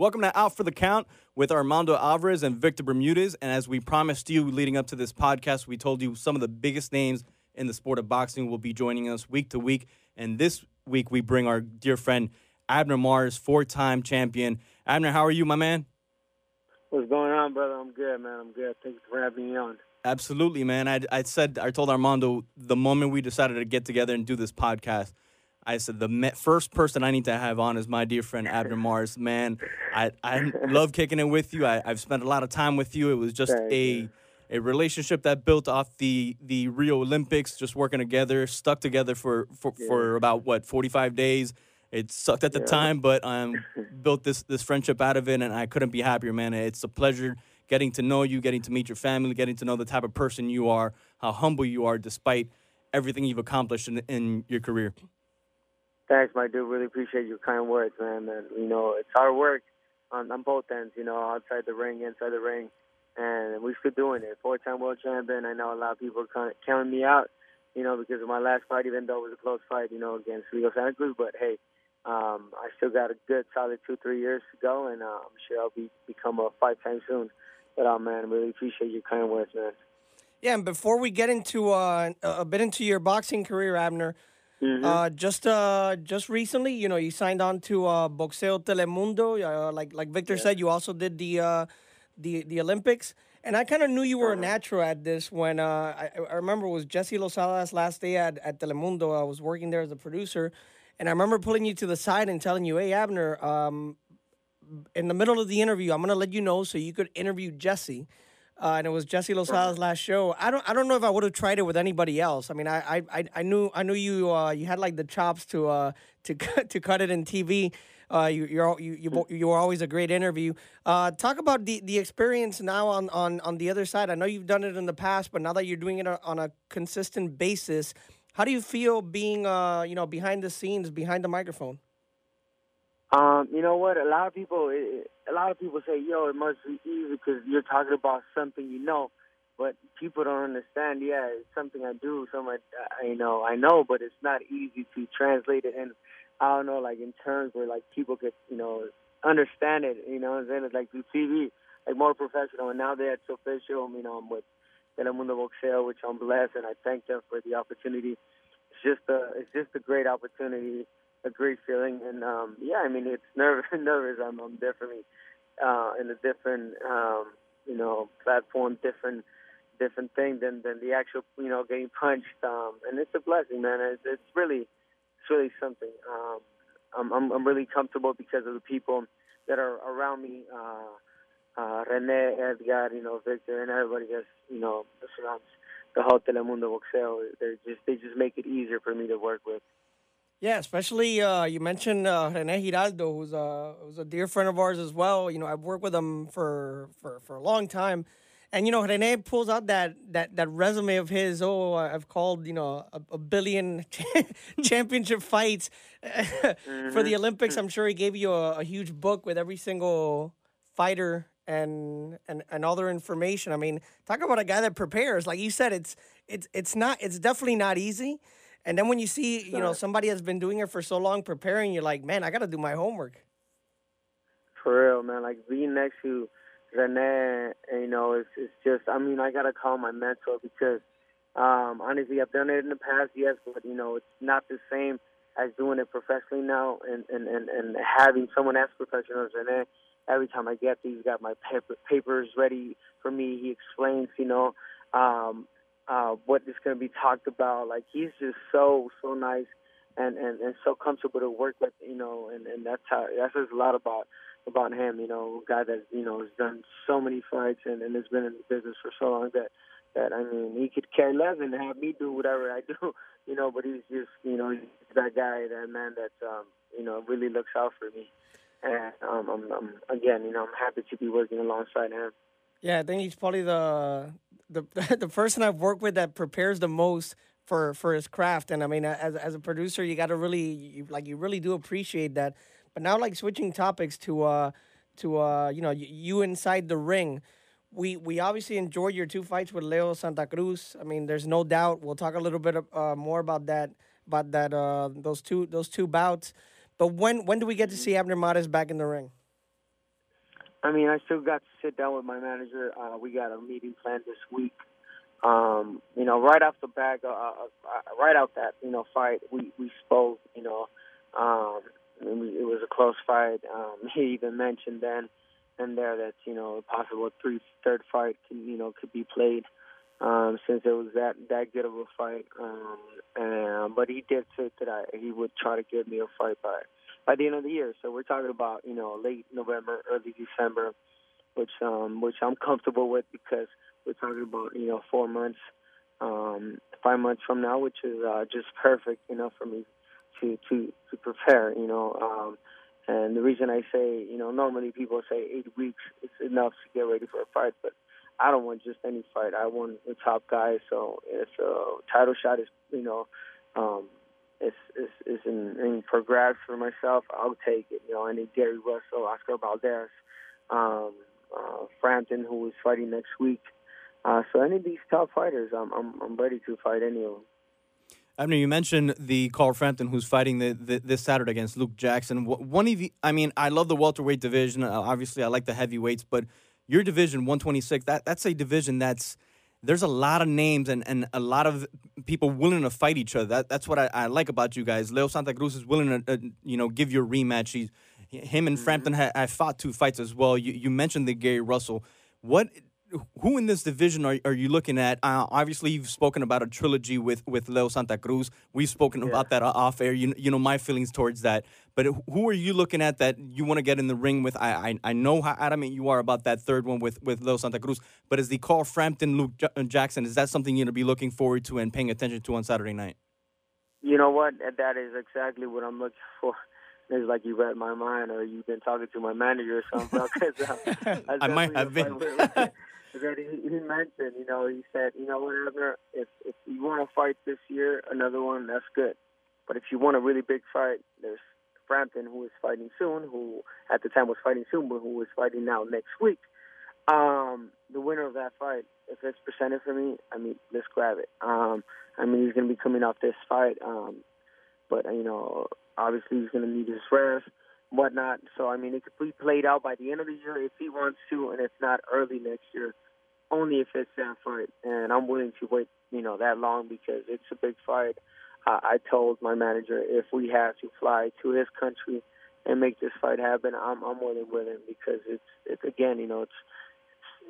Welcome to Out for the Count with Armando Alvarez and Victor Bermudez. And as we promised you leading up to this podcast, we told you some of the biggest names in the sport of boxing will be joining us week to week. And this week, we bring our dear friend Abner Mares, four time champion. Abner, how are you, my man? What's going on, brother? I'm good, man. I'm good. Thanks for having me on. Absolutely, man. I, I said, I told Armando the moment we decided to get together and do this podcast, I said the first person I need to have on is my dear friend Abner Mares. Man, I, I love kicking it with you. I, have spent a lot of time with you. It was just Thank a you. a relationship that built off the the Rio Olympics, just working together, stuck together for for, for about what forty five days. It sucked at the Yeah. time, but um, built this this friendship out of it, and I couldn't be happier, man. It's a pleasure getting to know you, getting to meet your family, getting to know the type of person you are, how humble you are, despite everything you've accomplished in, in your career. Thanks, my dude. Really appreciate your kind words, man. And you know, it's hard work on, on both ends. You know, outside the ring, inside the ring, and we're still doing it. Four-time world champion. I know a lot of people are kind of counting me out. You know, because of my last fight, even though it was a close fight. You know, against Leo Santa Cruz. But hey, um, I still got a good, solid two, three years to go, and uh, I'm sure I'll be become a five-time soon. But uh, man, really appreciate your kind words, man. Yeah, and before we get into uh, a bit into your boxing career, Abner, uh, just uh, just recently, you know, you signed on to uh, Boxeo Telemundo. Uh, like like Victor said, you also did the uh, the the Olympics, and I kind of knew you were a natural at this when uh, I, I remember it was Jessi Losada's last day at, at Telemundo. I was working there as a producer, and I remember pulling you to the side and telling you, "Hey, Abner." Um, in the middle of the interview, I'm gonna let you know so you could interview Jesse. Uh, and it was Jessi Losada's last show. I don't I don't know if I would have tried it with anybody else. I mean, I I, I- knew I knew you uh, you had like the chops to uh to cut to cut it in TV. Uh, you you're, you you you were always a great interview. Uh, talk about the, the experience now on, on on the other side. I know you've done it in the past, but now that you're doing it on a consistent basis, how do you feel being uh you know behind the scenes, behind the microphone? Um, you know what? A lot of people, it, a lot of people say, "Yo, it must be easy because you're talking about something you know," but people don't understand. Yeah, it's something I do, something I, you know, I know, but it's not easy to translate it. And I don't know, like in terms where like people could, you know, understand it. You know, and then it's like through TV, like more professional. And now that it's official, you know, I'm with Telemundo Boxeo, which I'm blessed, and I thank them for the opportunity. It's just a, it's just a great opportunity a great feeling. And um, yeah, I mean, it's nervous. nervous. I'm, I'm definitely uh, in a different, um, you know, platform, different, different thing than than the actual, you know, getting punched. Um, and it's a blessing, man. It's, it's really, it's really something. Um, I'm, I'm, I'm really comfortable because of the people that are around me. Uh, uh, Rene, Edgar, you know, Victor, and everybody that's, you know, surrounds the whole Telemundo Boxeo. They're just, they just make it easier for me to work with. Yeah, especially uh, you mentioned uh, Rene Giraldo, who's a who's a dear friend of ours as well. You know, I've worked with him for for, for a long time, and you know, Rene pulls out that that that resume of his. Oh, I've called you know a, a billion championship fights for the Olympics. I'm sure he gave you a, a huge book with every single fighter and and and all their information. I mean, talk about a guy that prepares. Like you said, it's it's it's not it's definitely not easy. And then when you see, you know, somebody has been doing it for so long preparing, you're like, man, I got to do my homework. For real, man. Like being next to Rene, you know, it's it's just. I mean, I gotta call my mentor because, um, honestly, I've done it in the past, yes, but you know, it's not the same as doing it professionally now, and and and, and having someone as professional as Rene. Every time I get there, he's got my paper, papers ready for me. He explains, you know, um, uh, what is going to be talked about. Like he's just so so nice and, and, and so comfortable to work with, you know, and, and that's how that says a lot about about him, you know, a guy that, you know, has done so many fights and, and has been in the business for so long that that I mean he could care less and have me do whatever I do, you know, but he's just you know, he's that guy, that man that um, you know, really looks out for me. and um, I'm, I'm again, you know, I'm happy to be working alongside him. Yeah, I think he's probably the the the person I've worked with that prepares the most for for his craft. And I mean, as as a producer, you got to really you, like you really do appreciate that. But now, like switching topics to uh to uh you know you inside the ring. We we obviously enjoyed your two fights with Leo Santa Cruz. I mean, there's no doubt. We'll talk a little bit uh, more about that about that uh those two those two bouts. But when when do we get to see Abner Mares back in the ring? I mean, I still got to sit down with my manager. Uh, we got a meeting planned this week. Um, you know, right off the back, uh, uh, uh, right out that you know fight, we we spoke. You know, um, it was a close fight. Um, he even mentioned then and there that you know a possible three third fight can you know could be played um, since it was that that good of a fight. Um, and, but he did say that I, he would try to give me a fight by by the end of the year. So we're talking about you know late November, early December, which um, which I'm comfortable with because we're talking about you know four months, um, five months from now, which is uh, just perfect, you know, for me to to to prepare, you know. Um, and the reason I say, you know, normally people say eight weeks is enough to get ready for a fight, but I don't want just any fight. I want the top guy. So if a title shot is, you know, um, is is is in, in for grabs for myself, I'll take it. You know, any Gary Russell, Oscar Valdez, um, uh, Frampton, who is fighting next week. Uh, so any of these top fighters, I'm I'm I'm ready to fight any of them. Abner, you mentioned the Carl Frampton who's fighting the, the, this Saturday against Luke Jackson. One of the, I mean, I love the welterweight division. Uh, obviously, I like the heavyweights, but your division, 126, that that's a division that's there's a lot of names and, and a lot of people willing to fight each other. That, that's what I, I like about you guys. Leo Santa Cruz is willing to, uh, you know, give you a rematch. He's, him and mm-hmm. Frampton have I fought two fights as well. You, you mentioned the Gary Russell. What who in this division are, are you looking at? Uh, obviously, you've spoken about a trilogy with, with Leo Santa Cruz. We've spoken yeah. about that off air. You, you know my feelings towards that. But who are you looking at that you want to get in the ring with? I, I, I know how adamant you are about that third one with, with Leo Santa Cruz. But is the Carl Frampton, Luke J- uh, Jackson, is that something you're going to be looking forward to and paying attention to on Saturday night? You know what? That is exactly what I'm looking for it's like you read my mind or you've been talking to my manager or something. uh, I might have been. That he, he mentioned, you know, he said, you know, whatever, if if you want to fight this year, another one, that's good. But if you want a really big fight, there's Frampton, who is fighting soon, who at the time was fighting soon, but who is fighting now next week. Um, the winner of that fight, if it's presented for me, I mean, let's grab it. Um, I mean, he's going to be coming off this fight, um, but you know, obviously he's going to need his rest, whatnot. So I mean, it could be played out by the end of the year if he wants to, and if not, early next year only if it's fight, and I'm willing to wait, you know, that long because it's a big fight. Uh, I told my manager if we have to fly to his country and make this fight happen, I'm I'm more than willing because it's it's again, you know, it's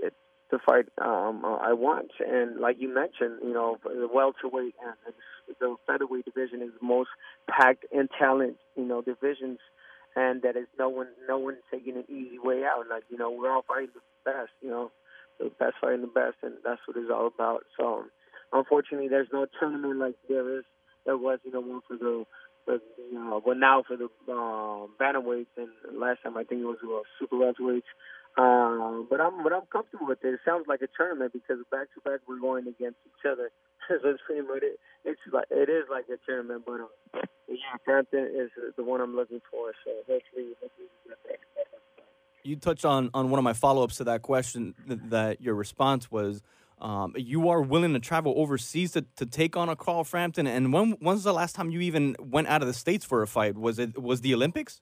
it's the fight um, I want, and like you mentioned, you know, the welterweight and the featherweight division is the most packed in talent, you know, divisions and that is no one no one taking an easy way out. Like you know, we're all fighting the best. You know, the best fighting the best, and that's what it's all about. So, unfortunately, there's no tournament like there is. There was, you know, one for the, for you know, well now for the um, bantamweights, and last time I think it was uh, super welterweights. Um, but I'm but I'm comfortable with it. It sounds like a tournament because back to back we're going against each other. So it's pretty much it. It's like it is like a tournament, but uh, yeah, Frampton is the one I'm looking for. So hopefully, hopefully we get that you touched on on one of my follow ups to that question. Th- that your response was. Um, you are willing to travel overseas to, to take on a Carl Frampton, and when when's the last time you even went out of the states for a fight? Was it was the Olympics?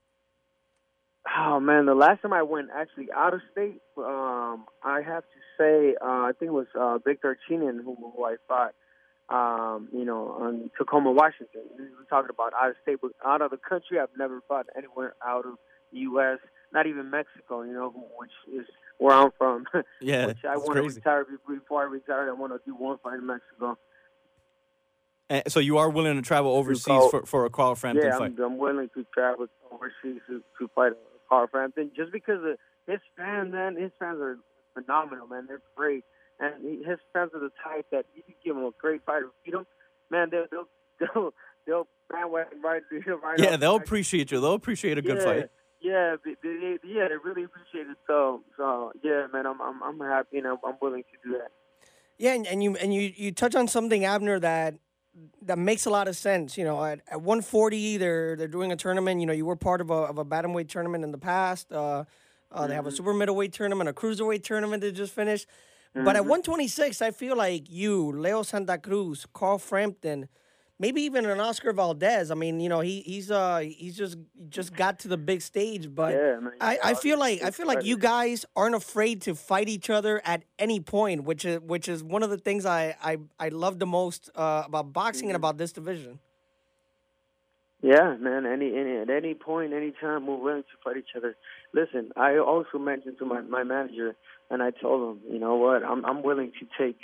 Oh man, the last time I went actually out of state, um, I have to say, uh, I think it was uh, Victor Chinin who, who I fought. Um, you know, on Tacoma, Washington. We're talking about out of state, but out of the country, I've never fought anywhere out of the U.S not even Mexico, you know, which is where I'm from. Yeah, which I want to retire before I retire. I want to do one fight in Mexico. And so you are willing to travel overseas for, for a Carl Frampton yeah, fight? Yeah, I'm, I'm, willing to travel overseas to, to fight a Carl Frampton just because of his fans, man. His fans are phenomenal, man. They're great, and he, his fans are the type that you can give them a great fight, beat them, man. They'll they'll they'll, they'll bandwagon right, through right. Yeah, they'll appreciate you. They'll appreciate a good yeah. fight Yeah, they, they, yeah, they really appreciate it. So, so yeah, man, I'm I'm I'm happy and I'm, I'm willing to do that. Yeah, and, and you and you you touch on something, Abner, that that makes a lot of sense. You know, at, at 140, they're they're doing a tournament. You know, you were part of a of a bantamweight tournament in the past. Uh, uh, mm-hmm. They have a mm-hmm. super middleweight tournament, a cruiserweight tournament that just finished. Mm-hmm. But at mm-hmm. 126, I feel like you, Leo Santa Cruz, Carl Frampton, maybe even an Oscar Valdez. I mean, you know, he he's uh he's just just got to the big stage, but yeah, man, I, I feel like I feel like you guys aren't afraid to fight each other at any point, which is which is one of the things I I, I love the most uh, about boxing mm-hmm. and about this division. Yeah, man. Any, any at any point, any time, we're willing to fight each other. Listen, I also mentioned to my my manager, and I told him, you know what, I'm I'm willing to take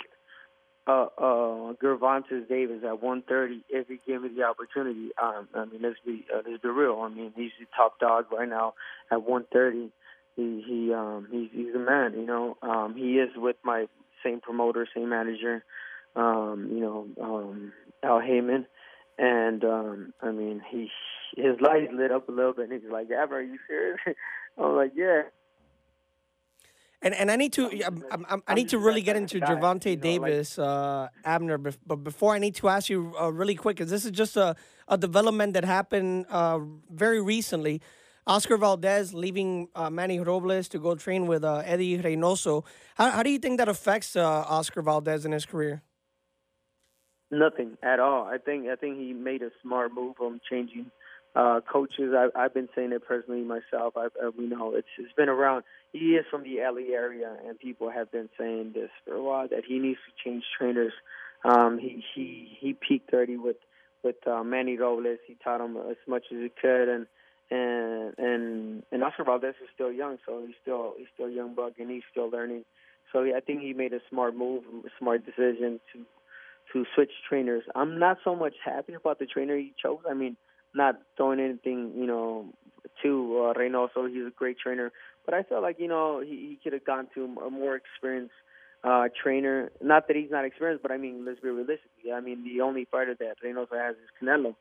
uh, uh, Gervonta Davis at 130 if he gave me the opportunity. Um, I mean, let's be uh, let's be real. I mean, he's the top dog right now at 130. He he um he's he's a man. You know, um, he is with my same promoter, same manager. Um, you know, um, Al Haymon, and um, I mean, he his lights lit up a little bit, and he's like, "Yeah, are you serious?" I'm like, "Yeah." And and I need to I'm, I'm, i need to really get into Gervonta Davis, uh, Abner. But before I need to ask you uh, really quick, because this is just a, a development that happened uh, very recently. Oscar Valdez leaving uh, Manny Robles to go train with uh, Eddie Reynoso. How, how do you think that affects uh, Oscar Valdez in his career? Nothing at all. I think I think he made a smart move on changing uh, coaches. I, I've been saying it personally myself. I, we know it's it's been around. He is from the LA area, and people have been saying this for a while that he needs to change trainers. Um, he he he peaked 30 with with uh, Manny Robles. He taught him as much as he could, and and and and Oscar Valdez is still young, so he's still he's still young buck, and he's still learning. So I think he made a smart move, a smart decision to to switch trainers. I'm not so much happy about the trainer he chose. I mean, not throwing anything, you know, to uh, Reynoso. He's a great trainer, but I felt like you know he, he could have gone to a more experienced uh, trainer. Not that he's not experienced, but I mean, let's be realistic. I mean, the only fighter that Reynoso has is Canelo.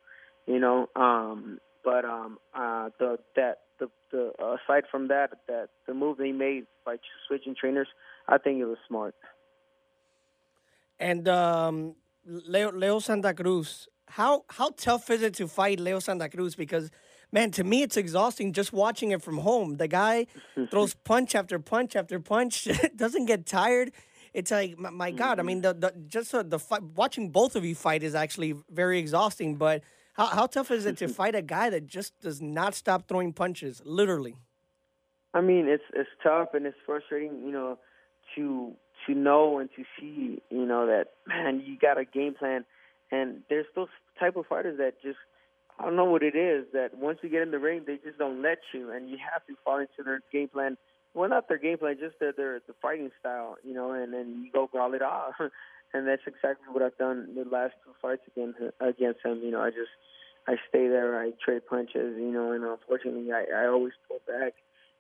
You know, um, but um, uh, the that the the aside from that, that the move they made by switching trainers, I think it was smart. And um, Leo Leo Santa Cruz, how how tough is it to fight Leo Santa Cruz? Because man, to me it's exhausting just watching it from home. The guy throws punch after punch after punch, doesn't get tired. It's like my, my God. I mean, the, the just uh, the fight, watching both of you fight is actually very exhausting. But how how tough is it to fight a guy that just does not stop throwing punches, literally? I mean, it's it's tough and it's frustrating, you know, to to know and to see, you know, that man, you got a game plan and there's those type of fighters that just I don't know what it is that once you get in the ring, they just don't let you, and you have to fall into their game plan. Well, not their game plan, just their their the fighting style, you know, and then you go growl it off. and that's exactly what I've done the last two fights against against him. You know, I just I stay there, I trade punches, you know, and unfortunately, I I always pull back,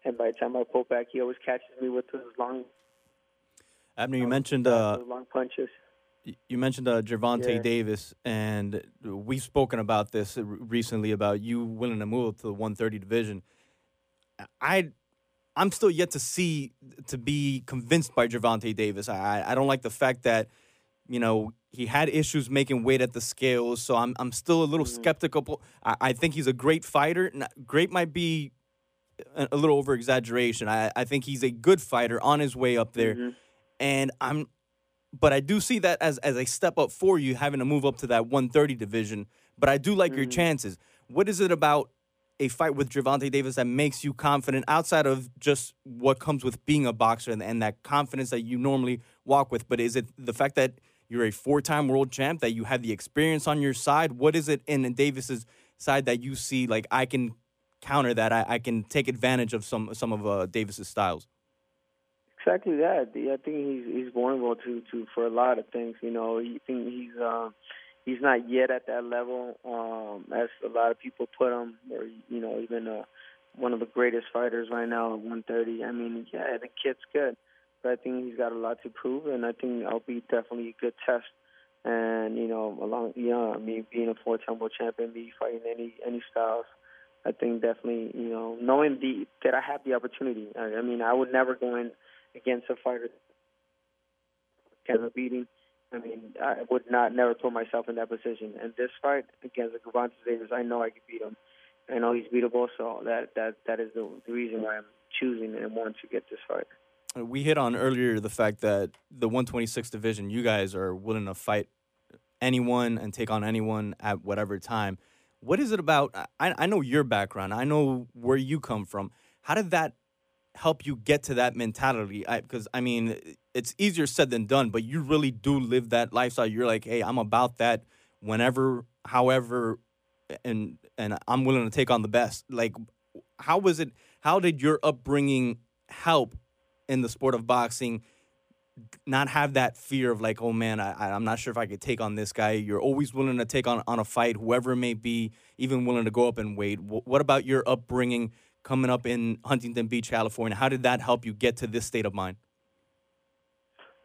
and by the time I pull back, he always catches me with those long. Abner, you mentioned uh, long punches you mentioned uh, Gervonta yeah. Davis, and we've spoken about this recently about you willing to move to the 130 division. I, I'm still yet to see to be convinced by Gervonta Davis. I, I don't like the fact that, you know, he had issues making weight at the scales, so I'm I'm still a little mm-hmm. skeptical. I, I think he's a great fighter. Great might be a, a little over exaggeration. I, I think he's a good fighter on his way up there, mm-hmm. and I'm but I do see that as as a step up for you having to move up to that 130 division. But I do like mm. your chances. What is it about a fight with Gervonta Davis that makes you confident outside of just what comes with being a boxer and, and that confidence that you normally walk with? But is it the fact that you're a four-time world champ that you have the experience on your side? What is it in Davis's side that you see like I can counter that? I, I can take advantage of some some of uh, Davis's styles. Exactly that. I think he's he's vulnerable to to for a lot of things. You know, you think he's uh, he's not yet at that level um, as a lot of people put him, or you know, even uh, one of the greatest fighters right now at 130. I mean, yeah, the kid's good, but I think he's got a lot to prove, and I think I'll be definitely a good test. And you know, along yeah, I mean, being a four-time world champion, me fighting any any styles, I think definitely, you know, knowing the that I have the opportunity. I, I mean, I would never go in against a fighter kind of beating. I mean, I would not never put myself in that position. And this fight against Gervonta Davis, I know I can beat him. I know he's beatable, so that that that is the, the reason why I'm choosing and want to get this fight. Uh, we hit on earlier the fact that the 126 division, you guys are willing to fight anyone and take on anyone at whatever time. What is it about? I, I know your background. I know where you come from. How did that help you get to that mentality? Because I, I, mean, it's easier said than done, but you really do live that lifestyle. You're like, hey, I'm about that. Whenever, however, and and I'm willing to take on the best. Like, how was it? How did your upbringing help in the sport of boxing? not have that fear of like, oh man, I, I'm not sure if I could take on this guy. You're always willing to take on, on a fight, whoever it may be, even willing to go up and wait. What about your upbringing coming up in Huntington Beach, California? How did that help you get to this state of mind?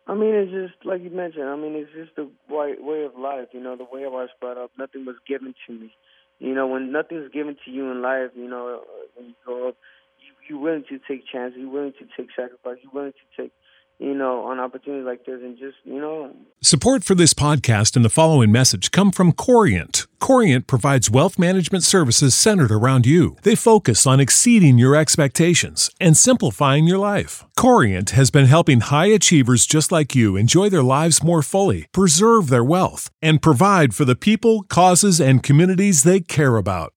I mean, it's just like you mentioned. I mean, it's just the way, way of life. You know, the way I was brought up. Nothing was given to me. You know, when nothing's given to you in life, you know, uh, when you grow up, you, you're willing to take chances. You're willing to take sacrifice. You're willing to take you know, on opportunities like this and just, you know. Support for this podcast and the following message come from Corient. Corient provides wealth management services centered around you. They focus on exceeding your expectations and simplifying your life. Corient has been helping high achievers just like you enjoy their lives more fully, preserve their wealth, and provide for the people, causes, and communities they care about.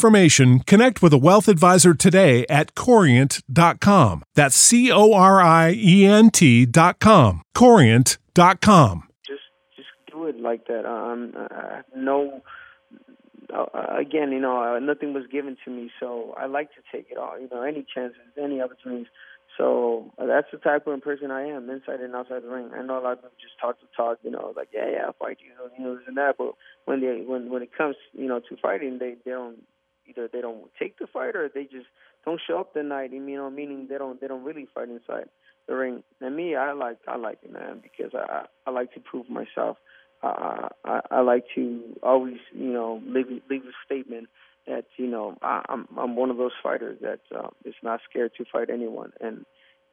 information, connect with a wealth advisor today at corient.com. That's C O R I E N T.com. Corient.com. Just, just do it like that. Um, uh, no. Uh, again, you know, uh, nothing was given to me, so I like to take it all. You know, any chances, any opportunities. So uh, that's the type of person I am, inside and outside the ring. I know a lot of people just talk to talk, you know, like yeah, yeah, I'll fight you, you know, this and that. But when they when when it comes, you know, to fighting, they they don't either they don't take the fight or they just don't show up the night. You know, meaning they don't they don't really fight inside the ring. And me, I like I like it, man, because I I like to prove myself. Uh, I I like to always you know leave leave a statement that you know I, I'm I'm one of those fighters that uh, is not scared to fight anyone. And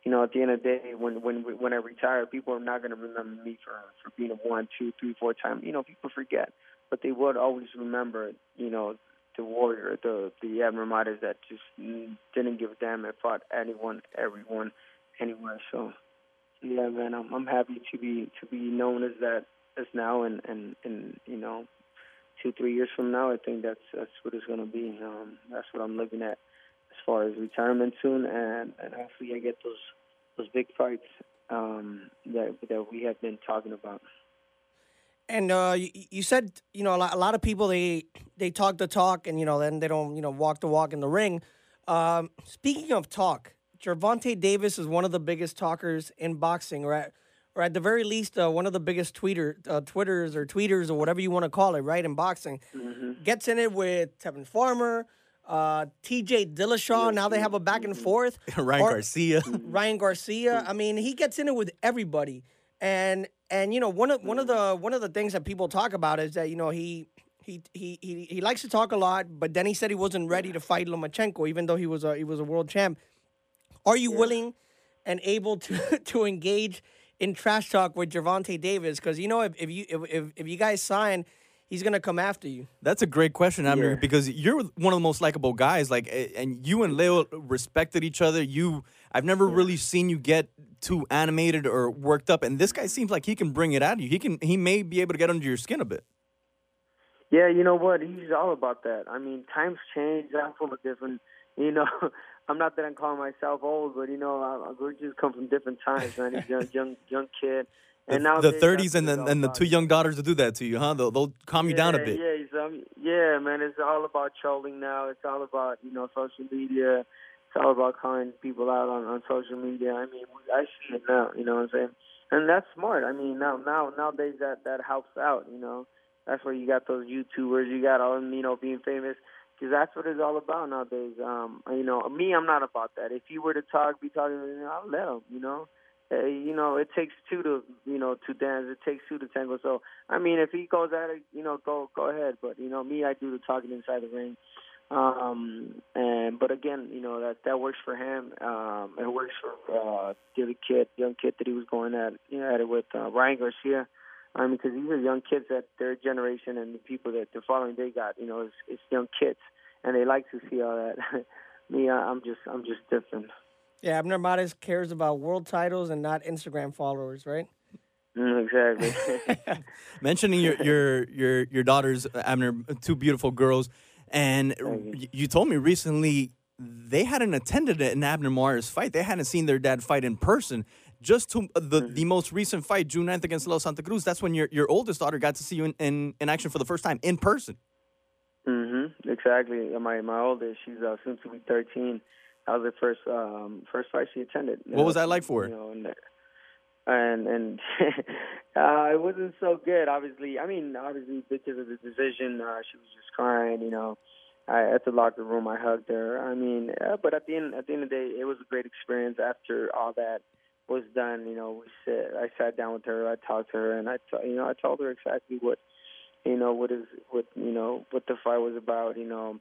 you know, at the end of the day, when when when I retire, people are not going to remember me for for being a one, two, three, four time. You know, people forget, but they would always remember. You know, the warrior, the the Abner Mares that just didn't give a damn and fought anyone, everyone, anywhere. So yeah, man, I'm I'm happy to be to be known as that as now, and and and you know, two three years from now, I think that's that's what it's gonna be. Um, that's what I'm looking at as far as retirement soon, and and hopefully I get those those big fights um, that that we have been talking about. And uh, you, you, said you know a lot, a lot, of people they they talk the talk and you know then they don't you know walk the walk in the ring. Um, speaking of talk, Gervonta Davis is one of the biggest talkers in boxing, right? Or at the very least, uh, one of the biggest tweeter, uh, twitters or tweeters or whatever you want to call it, right? In boxing, mm-hmm. gets in it with Tevin Farmer, uh, T.J. Dillashaw. Now they have a back and mm-hmm. forth. Ryan or, Garcia. Ryan Garcia. I mean, he gets in it with everybody. And and you know one of one of mm-hmm. the one of the things that people talk about is that you know he he he he, he likes to talk a lot, but then he said he wasn't ready to fight Lomachenko, even though he was a he was a world champ. Are you willing and able to to engage in trash talk with Gervonta Davis? Because you know if, if you if, if you guys sign, he's gonna come after you. That's a great question, Abner, yeah. because you're one of the most likable guys. Like, and you and Leo respected each other. You, I've never yeah. really seen you get too animated or worked up, and this guy seems like he can bring it out of you. He can, he may be able to get under your skin a bit. Yeah, you know what? He's all about that. I mean, times change. I'm from a different. You know, I'm not that I'm calling myself old, but you know, I, we just come from different times, man. He's a young, young kid And now the 30s and the and the two young daughters to do that to you, huh? They'll, they'll calm yeah, you down a bit. Yeah, so, um, yeah, man. It's all about trolling now. It's all about you know social media. All about calling people out on on social media. I mean, I see it now. You know what I'm saying? And that's smart. I mean, now now nowadays that that helps out. You know, that's where you got those YouTubers. You got all them, you know, being famous because that's what it's all about nowadays. Um, you know, me, I'm not about that. If you were to talk, be talking, you know, I'll let them. You know, uh, you know, it takes two to, you know, to dance. It takes two to tango. So, I mean, if he goes at it, you know, go go ahead. But you know, me, I do the talking inside the ring. Um, and but again, you know that that works for him. Um, it works for uh, the other kid, young kid that he was going at, you know, at it with uh, Ryan Garcia. I mean, because these are young kids that their generation and the people that they're following they got, you know, it's, it's young kids, and they like to see all that. Me, I'm just, I'm just different. Yeah, Abner Mares cares about world titles and not Instagram followers, right? Mm, exactly. Mentioning your your your your daughters, Abner, two beautiful girls, and you. you told me recently they hadn't attended an Abner Mares fight. They hadn't seen their dad fight in person just to uh, the, the most recent fight, June 9th against Leo Santa Cruz, that's when your, your oldest daughter got to see you in, in, in action for the first time in person. Mm-hmm. Exactly. My my oldest, she's uh, soon to be 13. That was the first um, first fight she attended. What was that like for her? You know, and and, uh, it wasn't so good. Obviously, I mean, obviously because of the decision, uh, she was just crying. You know, I, at the locker room, I hugged her. I mean, uh, but at the end at the end of the day, it was a great experience after all that was done, you know, we sit. I sat down with her. I talked to her, and I, t- you know, I told her exactly what, you know, what is what you know what the fight was about. You know,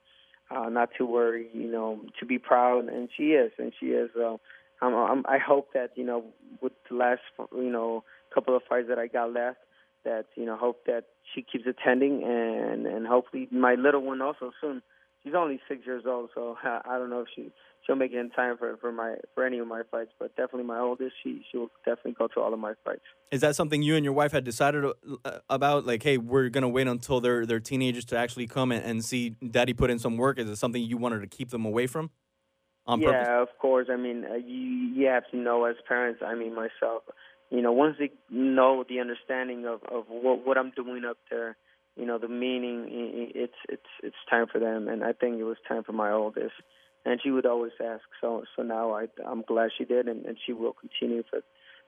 uh, not to worry. You know, to be proud, and she is, and she is. Uh, I'm, I'm, I hope that you know, with the last, you know, couple of fights that I got left, that you know, hope that she keeps attending, and and hopefully my little one also soon. She's only six years old, so I, don't know if she she'll make it in time for for my for any of my fights. But definitely my oldest, she she will definitely go to all of my fights. Is that something you and your wife had decided uh, about? Like, hey, we're gonna wait until they're they're teenagers to actually come and, and see daddy put in some work. Is it something you wanted to keep them away from? On yeah, purpose? of course. I mean, uh, you you have to know as parents. I mean, myself. You know, once they know the understanding of of what what I'm doing up there, you know, the meaning. It's it's it's time for them, and I think it was time for my oldest and she would always ask. So so now I I'm glad she did, and, and she will continue for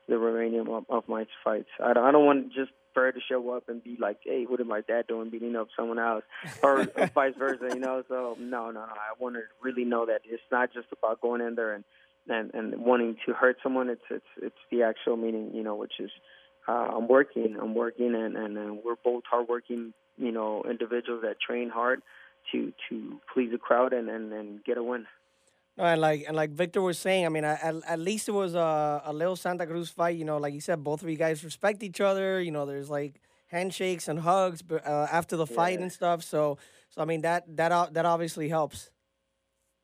the remaining of, of my fights. I don't I don't want just for her to show up and be like, hey, what is my dad doing, beating up someone else, or, or vice versa, you know. So no no no, I want to really know that it's not just about going in there and and and wanting to hurt someone. It's it's it's the actual meaning, you know, which is. Uh, I'm working. I'm working, and, and and we're both hardworking, you know, individuals that train hard to to please the crowd and, and, and get a win. And like and like Victor was saying, I mean, at, at least it was a, a little Santa Cruz fight. You know, like you said, both of you guys respect each other. You know, there's like handshakes and hugs uh, after the fight yeah. and stuff. So, so I mean, that that that obviously helps.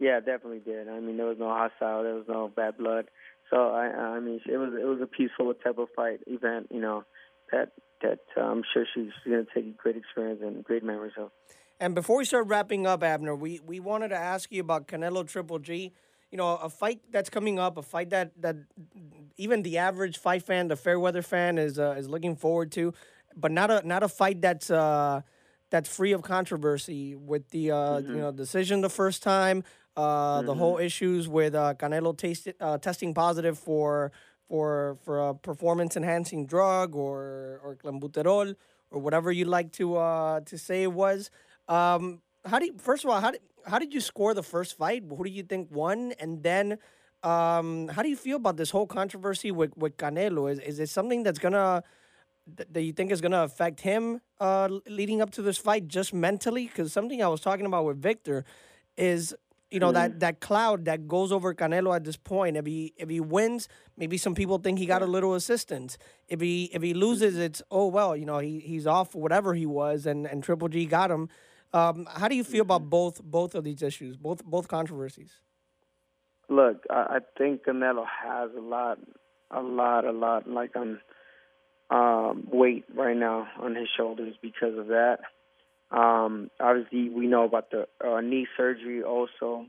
Yeah, definitely did. I mean, there was no hostile, there was no bad blood. So I, I mean, it was it was a peaceful type of fight event. You know, that that uh, I'm sure she's going to take a great experience and great memories of. And before we start wrapping up, Abner, we, we wanted to ask you about Canelo Triple G. You know, a fight that's coming up, a fight that, that even the average fight fan, the fair weather fan, is uh, is looking forward to, but not a not a fight that's uh, that's free of controversy with the uh, mm-hmm. you know decision the first time, uh, mm-hmm. the whole issues with uh, Canelo taste, uh, testing positive for for for a performance enhancing drug or or clenbuterol or whatever you like to uh, to say it was. Um, how do you, first of all, how did, how did you score the first fight? Who do you think won? And then, um, how do you feel about this whole controversy with, with Canelo? Is, is it something that's gonna that you think is gonna affect him uh, leading up to this fight just mentally? Because something I was talking about with Victor is you know mm. that that cloud that goes over Canelo at this point. If he if he wins, maybe some people think he got a little assistance. If he if he loses, it's oh well, you know he he's off whatever he was, and and Triple G got him. Um, how do you feel about both both of these issues, both both controversies? Look, I, I think Canelo has a lot, a lot, a lot, like on um, weight right now on his shoulders because of that. Um, obviously, we know about the uh, knee surgery. Also,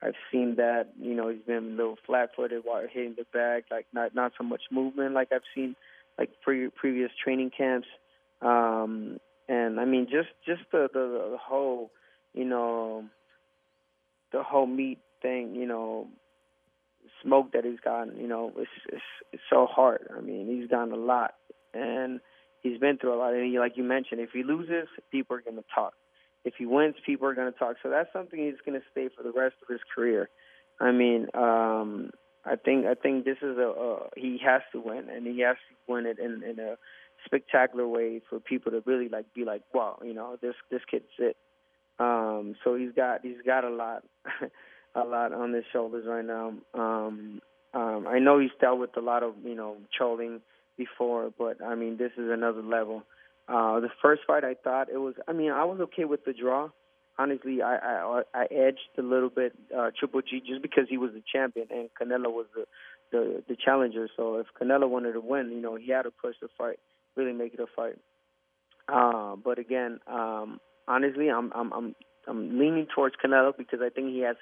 I've seen that. You know, he's been a little flat-footed while hitting the bag, like not not so much movement like I've seen like pre- previous training camps. Um, and I mean, just just the, the the whole, you know, the whole meat thing, you know, smoke that he's gotten, you know, it's it's it's so hard. I mean, he's gotten a lot, and he's been through a lot. And he, like you mentioned, if he loses, people are going to talk. If he wins, people are going to talk. So that's something he's going to stay for the rest of his career. I mean, um, I think I think this is a uh, he has to win, and he has to win it in in a spectacular way for people to really like be like, wow, you know, this this kid's it. Um, so he's got he's got a lot a lot on his shoulders right now. Um, um, I know he's dealt with a lot of you know trolling before, but I mean this is another level. Uh, the first fight I thought it was. I mean I was okay with the draw. Honestly, I I, I edged a little bit uh, Triple G just because he was the champion and Canelo was the, the the challenger. So if Canelo wanted to win, you know he had to push the fight, really make it a fight. Uh, but again, um, honestly, I'm I'm I'm I'm leaning towards Canelo because I think he has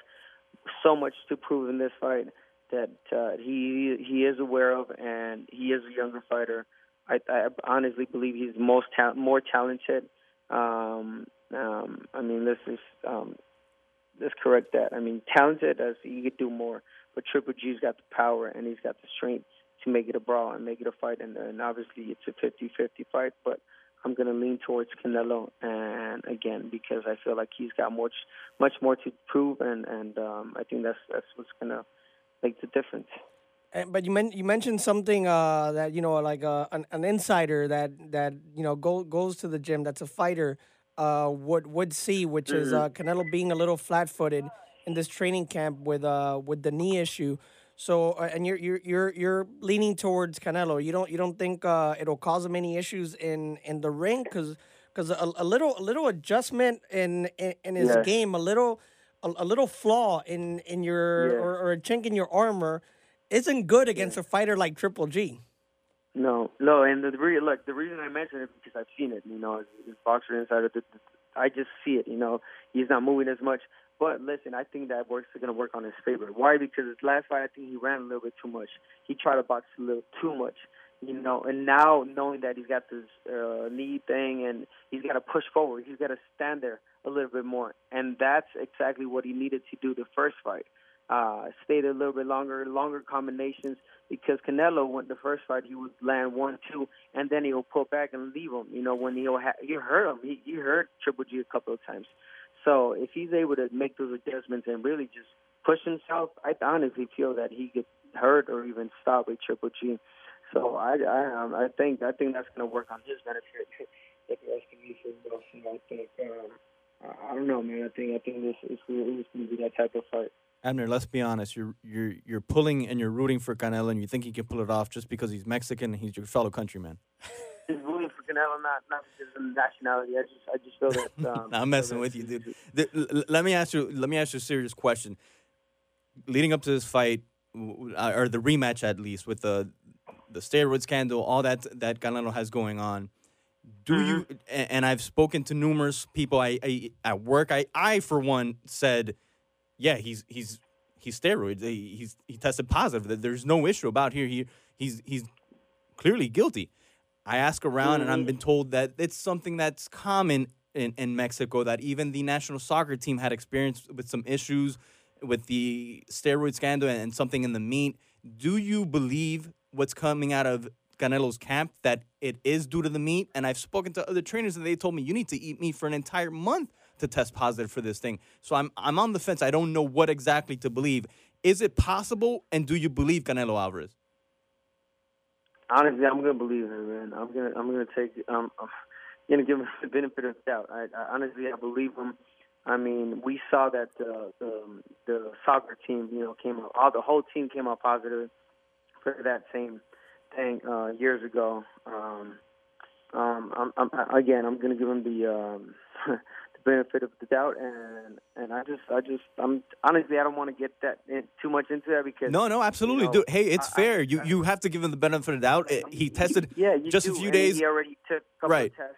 so much to prove in this fight that uh, he he is aware of, and he is a younger fighter. I, I honestly believe he's most ta- more talented. Um, um, I mean, this is um, let's correct that. I mean, talented as he could do more, but Triple G's got the power and he's got the strength to make it a brawl and make it a fight. And, and obviously, it's a 50-50 fight, but I'm going to lean towards Canelo, and again because I feel like he's got much much more to prove, and and um, I think that's that's what's going to make the difference. And, but you men- you mentioned something uh, that you know like uh, an, an insider that that you know go, goes to the gym that's a fighter uh, would would see, which is uh, Canelo being a little flat footed in this training camp with uh with the knee issue. So uh, and you're you're you're you're leaning towards Canelo. You don't you don't think uh, it'll cause him any issues in in the ring because because a, a little a little adjustment in in, in his Yeah. game, a little a, a little flaw in in your Yeah. or, or a chink in your armor isn't good against a fighter like Triple G. No, no, and the, re- look, the reason I mention it because I've seen it. You know, as, as boxer insider, I just see it. You know, he's not moving as much. But listen, I think that works is going to work on his favor. Why? Because his last fight, I think he ran a little bit too much. He tried to box a little too much. You know, and now knowing that he's got this uh, knee thing and he's got to push forward, he's got to stand there a little bit more, and that's exactly what he needed to do the first fight. Uh, stayed a little bit longer, longer combinations because Canelo went the first fight he would land one two and then he'll pull back and leave him. You know when he'll ha- you hurt him, he you hurt Triple G a couple of times. So if he's able to make those adjustments and really just push himself, I honestly feel that he could hurt or even stop with Triple G. So I I, um, I think I think that's going to work on his benefit. if you're asking me for real, so I think um, I- I don't know, man. I think I think this is going to be that type of fight. Abner, let's be honest. You're you're you're pulling and you're rooting for Canelo, and you think he can pull it off just because he's Mexican and he's your fellow countryman. Just rooting for Canelo, not not because of nationality. I just I just feel that. Um, I'm messing with you, dude. The- l- let me ask you. Let me ask you a serious question. Leading up to this fight, uh, or the rematch at least, with the the steroid scandal, all that that Canelo has going on. Do you? a- And I've spoken to numerous people. I, I at work. I I for one said, yeah, he's he's he's steroids. He, he's he tested positive. That There's no issue about here. He he's he's clearly guilty. I ask around, and I've mm-hmm. been told that it's something that's common in, in Mexico. That even the national soccer team had experience with some issues with the steroid scandal and, and something in the meat. Do you believe what's coming out of Canelo's camp that it is due to the meat? And I've spoken to other trainers, and they told me you need to eat meat for an entire month to test positive for this thing. So I'm I'm on the fence. I don't know what exactly to believe. Is it possible? And do you believe Canelo Alvarez? Honestly, I'm gonna believe him, man. I'm gonna I'm gonna take um I'm gonna give him the benefit of the doubt. I, I honestly I believe him. I mean, we saw that the the, the soccer team, you know, came out. All the whole team came out positive for that same thing uh, years ago. Um, um, I'm, I'm, again, I'm gonna give him the um, benefit of the doubt, and and I just I just I'm honestly I don't want to get that in, too much into that because No, no, absolutely. know, Dude, hey, it's I- I- fair. you you have to give him the benefit of the doubt. He tested yeah, you just do, a few and days, He already took Right. of tests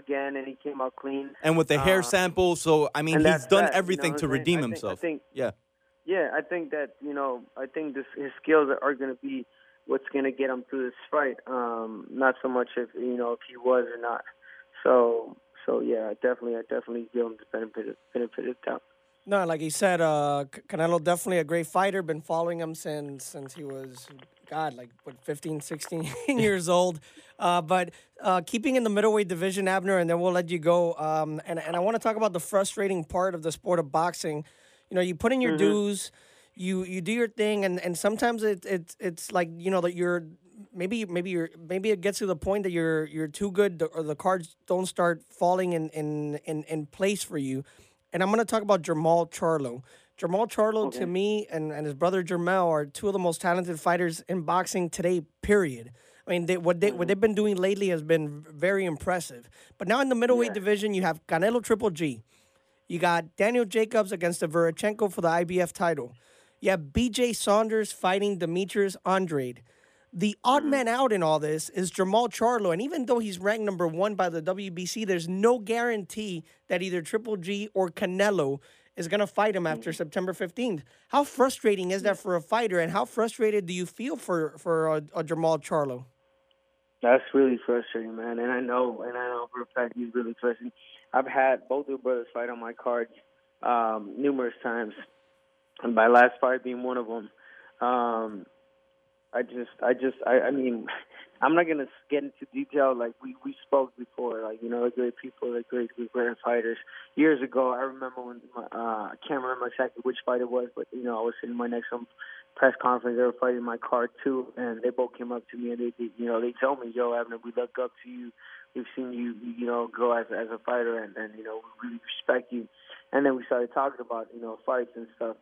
again, and he came out clean. and with the hair uh, sample. So I mean, he's done that, you know everything to saying? redeem I think- himself. I think, yeah, yeah, I think that you know, I think this his skills are, are going to be what's gonna get him through this fight. Um, not so much if you know if he was or not. So so yeah, I definitely I definitely give him the benefit benefit of doubt. No, like he said, uh, Canelo definitely a great fighter. Been following him since since he was God, like what 15, 16 years old. Uh, but uh, keeping in the middleweight division, Abner, and then we'll let you go. Um, and and I want to talk about the frustrating part of the sport of boxing. You know, you put in your mm-hmm. dues, you you do your thing, and and sometimes it, it it's like you know that you're maybe maybe you're maybe it gets to the point that you're you're too good or the cards don't start falling in in in, in place for you. And I'm going to talk about Jermall Charlo. Jermall Charlo, okay. to me, and, and his brother Jermell are two of the most talented fighters in boxing today, period. I mean, they, what they what mm-hmm. they've been doing lately has been very impressive. But now in the middleweight yeah. division, you have Canelo Triple G, you got Daniel Jacobs against Derevyanchenko for the IBF title. You have B.J. Saunders fighting Demetrius Andrade. The odd mm-hmm. man out in all this is Jermall Charlo, and even though he's ranked number one by the WBC, there's no guarantee that either Triple G or Canelo is going to fight him after mm-hmm. September 15th. How frustrating is that for a fighter, and how frustrated do you feel for for a, a Jermall Charlo? That's really frustrating, man. And I know, and I know for a fact he's really frustrating. I've had both of brothers fight on my cards um, numerous times, and my last fight being one of them. Um, I just, I just, I, I mean, I'm not gonna get into detail. Like we we spoke before. Like you know, they're great people, they're great, great fighters. Years ago, I remember when my, uh, I can't remember exactly which fight it was, but you know, I was sitting in my next some press conference. They were fighting my card too, and they both came up to me and they, they you know, they told me, "Yo, Abner, we look up to you. We've seen you, you know, grow as as a fighter, and and you know, we really respect you." And then we started talking about you know fights and stuff.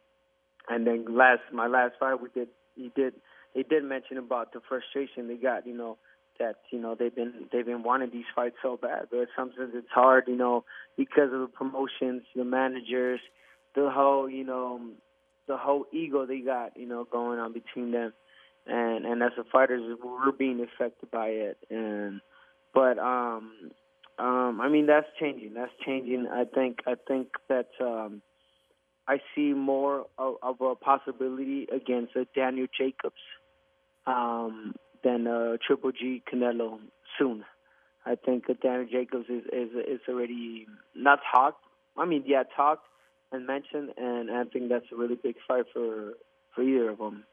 And then last my last fight, we did he did they did mention about the frustration they got, you know, that you know they've been they've been wanting these fights so bad, but sometimes it's hard, you know, because of the promotions, the managers, the whole, you know, the whole ego they got, you know, going on between them, and and as the fighters, we're being affected by it, and but um, um, I mean that's changing. That's changing. I think I think that um, I see more of, of a possibility against Daniel Jacobs um, than uh, Triple G Canelo soon. I think Daniel Jacobs is, is is already not talked. I mean, yeah, talked and mentioned, and I think that's a really big fight for for either of them.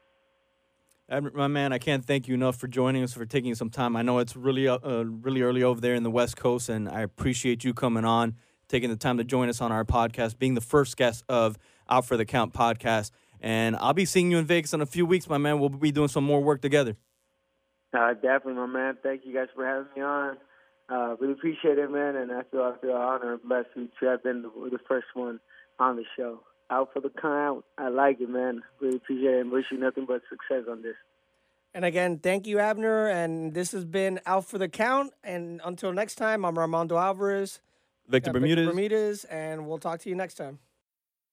My man, I can't thank you enough for joining us for taking some time. I know it's really uh, uh, really early over there in the West Coast, and I appreciate you coming on, taking the time to join us on our podcast, being the first guest of Out for the Count podcast. And I'll be seeing you in Vegas in a few weeks, my man. We'll be doing some more work together. Uh, definitely, my man. Thank you guys for having me on. Uh, really appreciate it, man. And I feel I feel honored and blessed to have been the, the first one on the show. Out for the count. I like it, man. Really appreciate it and wish you nothing but success on this. And again, thank you, Abner. And this has been Out for the Count. And until next time, I'm Armando Alvarez. Victor Bermudez. Victor Bermudez. And we'll talk to you next time.